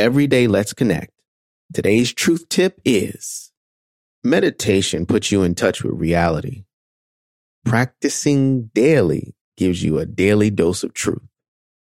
Every day, let's connect. Today's truth tip is meditation puts you in touch with reality. Practicing daily gives you a daily dose of truth.